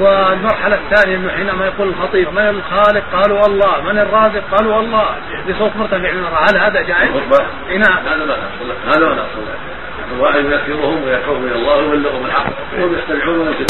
والمرحلة الثانية انه حينما يقول الخطيب من الخالق؟ قالوا الله. من الرازق؟ قالوا الله. بصوت مرتفع من المرأة هل هذا جائز؟ الخطبة نعم. هذا ما نقصد. هذا ما نقصد. الواحد يذكرهم ويدعوهم إلى الله ويبلغهم الحق. وهم يستمعون وينتبهون